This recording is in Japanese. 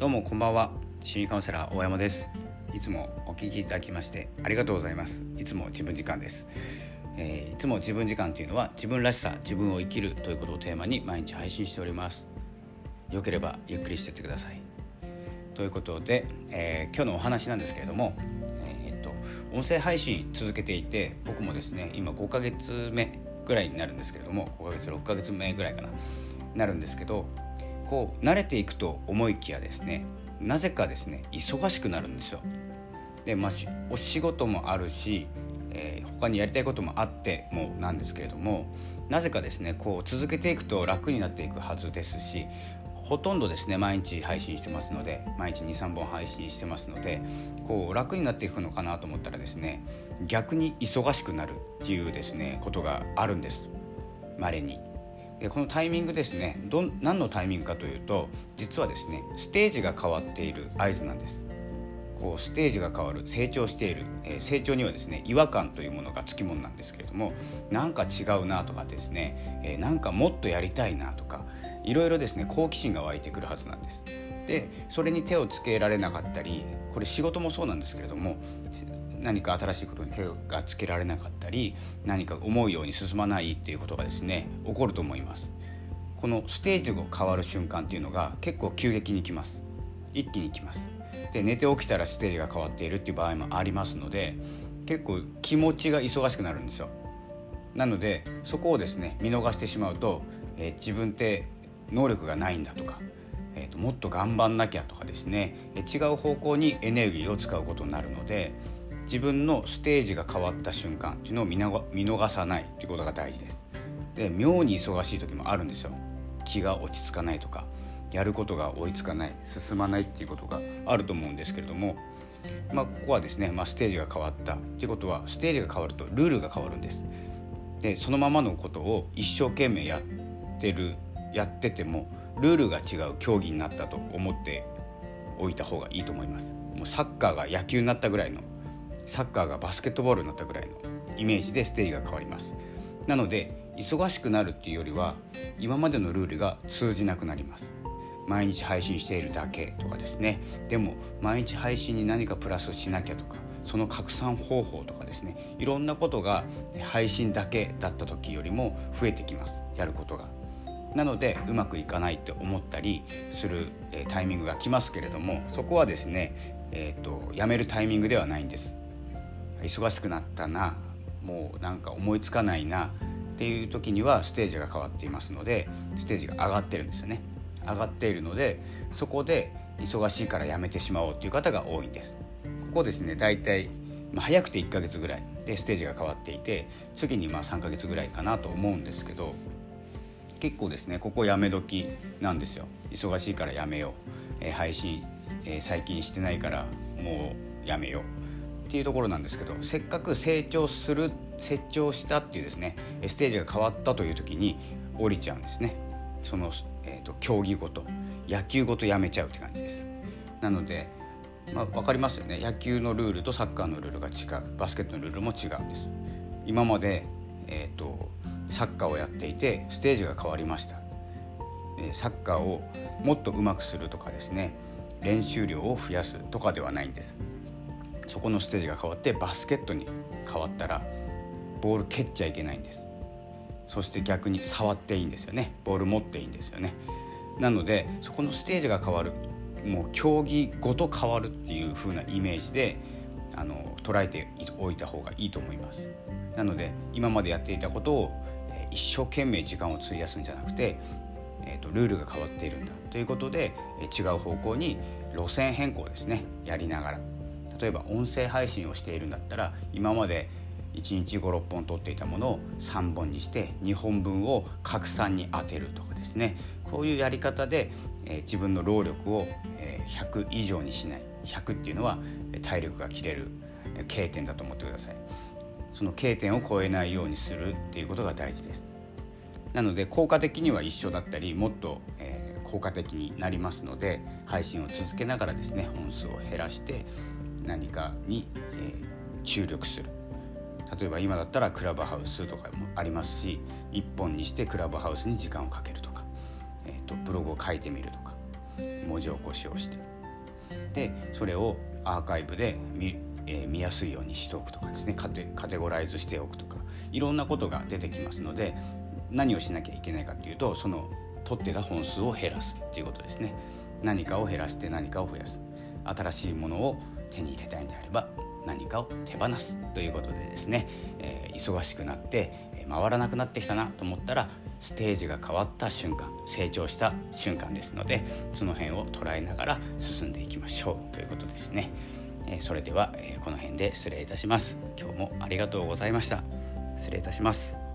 どうもこんばんは。心理カウンセラー大山です。いつもお聞きいただきましてありがとうございます。いつも自分時間です、えー、いつも自分時間というのは自分らしさ自分を生きるということをテーマに毎日配信しております。よければゆっくりしてってください。ということで、えー、今日のお話なんですけれどもえー、っと音声配信続けていて僕もですね今5ヶ月目ぐらいになるんですけれども5ヶ月6ヶ月目ぐらいかななるんですけどこう慣れていくと思いきやですねなぜかですね忙しくなるんですよ。でまあ、お仕事もあるし、えー、他にやりたいこともあってもなんですけれどもなぜかですねこう続けていくと楽になっていくはずですしほとんどですね毎日配信してますので毎日23本配信してますのでこう楽になっていくのかなと思ったらですね逆に忙しくなるっていうですねことがあるんですまれに。でこのタイミングですね。ど何のタイミングかというと実はですねステージが変わっている合図なんです。こうステージが変わる成長している、えー、成長にはですね違和感というものがつきものなんですけれどもなんか違うなとかですね、えー、なんかもっとやりたいなとかいろいろですね好奇心が湧いてくるはずなんです。でそれに手をつけられなかったりこれ仕事もそうなんですけれども何か新しいことに手がつけられなかったり何か思うように進まないっていうことがですね起こると思います。このステージが変わる瞬間っていうのが結構急激にきます。一気にきます。で寝て起きたらステージが変わっているっていう場合もありますので結構気持ちが忙しくなるんですよ。なのでそこをですね見逃してしまうと、えー、自分って能力がないんだとか、えーと、もっと頑張んなきゃとかですね、え違う方向にエネルギーを使うことになるので自分のステージが変わった瞬間っていうのを見逃さないということが大事です。で妙に忙しい時もあるんですよ。気が落ち着かないとかやることが追いつかない進まないっていうことがあると思うんですけれども、まあ、ここはですね、まあ、ステージが変わったっていうことはステージが変わるとルールが変わるんです。でそのままのことを一生懸命やってるやっててもルールが違う競技になったと思っておいた方がいいと思います。もうサッカーが野球になったぐらいのサッカーがバスケットボールになったぐらいのイメージでステージが変わります。なので忙しくなるっていうよりは今までのルールが通じなくなります。毎日配信しているだけとかですね。でも毎日配信に何かプラスしなきゃとかその拡散方法とかですね。いろんなことが配信だけだった時よりも増えてきます。やることが。なのでうまくいかないって思ったりする、えタイミングが来ますけれどもそこはですね、えーとやめるタイミングではないんです。忙しくなったなもうなんか思いつかないなっていう時にはステージが変わっていますのでステージが上がってるんですよね。上がっているのでそこで忙しいからやめてしまおうっていう方が多いんです。ここですね大体、まあ、早くて1ヶ月ぐらいでステージが変わっていて次にまあ3ヶ月ぐらいかなと思うんですけど結構ですねここやめ時なんですよ。忙しいからやめよう、えー、配信、えー、最近してないからもうやめよう。っていうところなんですけどせっかく成長する成長したっていうですねステージが変わったという時に降りちゃうんですね。その、えーと、競技ごと野球ごとやめちゃうって感じです。なので、まあ、分かりますよね。野球のルールとサッカーのルールが違う。バスケットのルールも違うんです。今まで、えーと、サッカーをやっていてステージが変わりました。サッカーをもっと上手くするとかですね練習量を増やすとかではないんです。そこのステージが変わってバスケットに変わったらボール蹴っちゃいけないんです。そして逆に触っていいんですよね。ボール持っていいんですよね。なのでそこのステージが変わるもう競技ごと変わるっていう風なイメージであの捉えておいた方がいいと思います。なので今までやっていたことを、一生懸命時間を費やすんじゃなくて、えーと、ルールが変わっているんだ。ということで、えー、違う方向に路線変更ですね。やりながら。例えば音声配信をしているんだったら今まで1日56本撮っていたものを3本にして2本分を拡散に当てるとかですね。こういうやり方で、えー、自分の労力を、えー、100以上にしない。100っていうのは体力が切れる K 点だと思ってください。その K 点を超えないようにするっていうことが大事です。なので効果的には一緒だったりもっと、えー、効果的になりますので配信を続けながらですね本数を減らして何かに、えー、注力する。例えば今だったらクラブハウスとかもありますし1本にしてクラブハウスに時間をかけるとか、えーと、ブログを書いてみるとか文字起こしをして。でそれをアーカイブで見,、えー、見やすいようにしておくとかですね。カテカテゴライズしておくとか。いろんなことが出てきますので何をしなきゃいけないかっていうとその取ってた本数を減らすっていうことですね。何かを減らして何かを増やす。新しいものを手に入れたいんであれば何かを手放すということでですね、えー、忙しくなって回らなくなってきたなと思ったらステージが変わった瞬間成長した瞬間ですのでその辺を捉えながら進んでいきましょうということですね、えー、それでは、えー、この辺で失礼いたします。今日もありがとうございました。失礼いたします。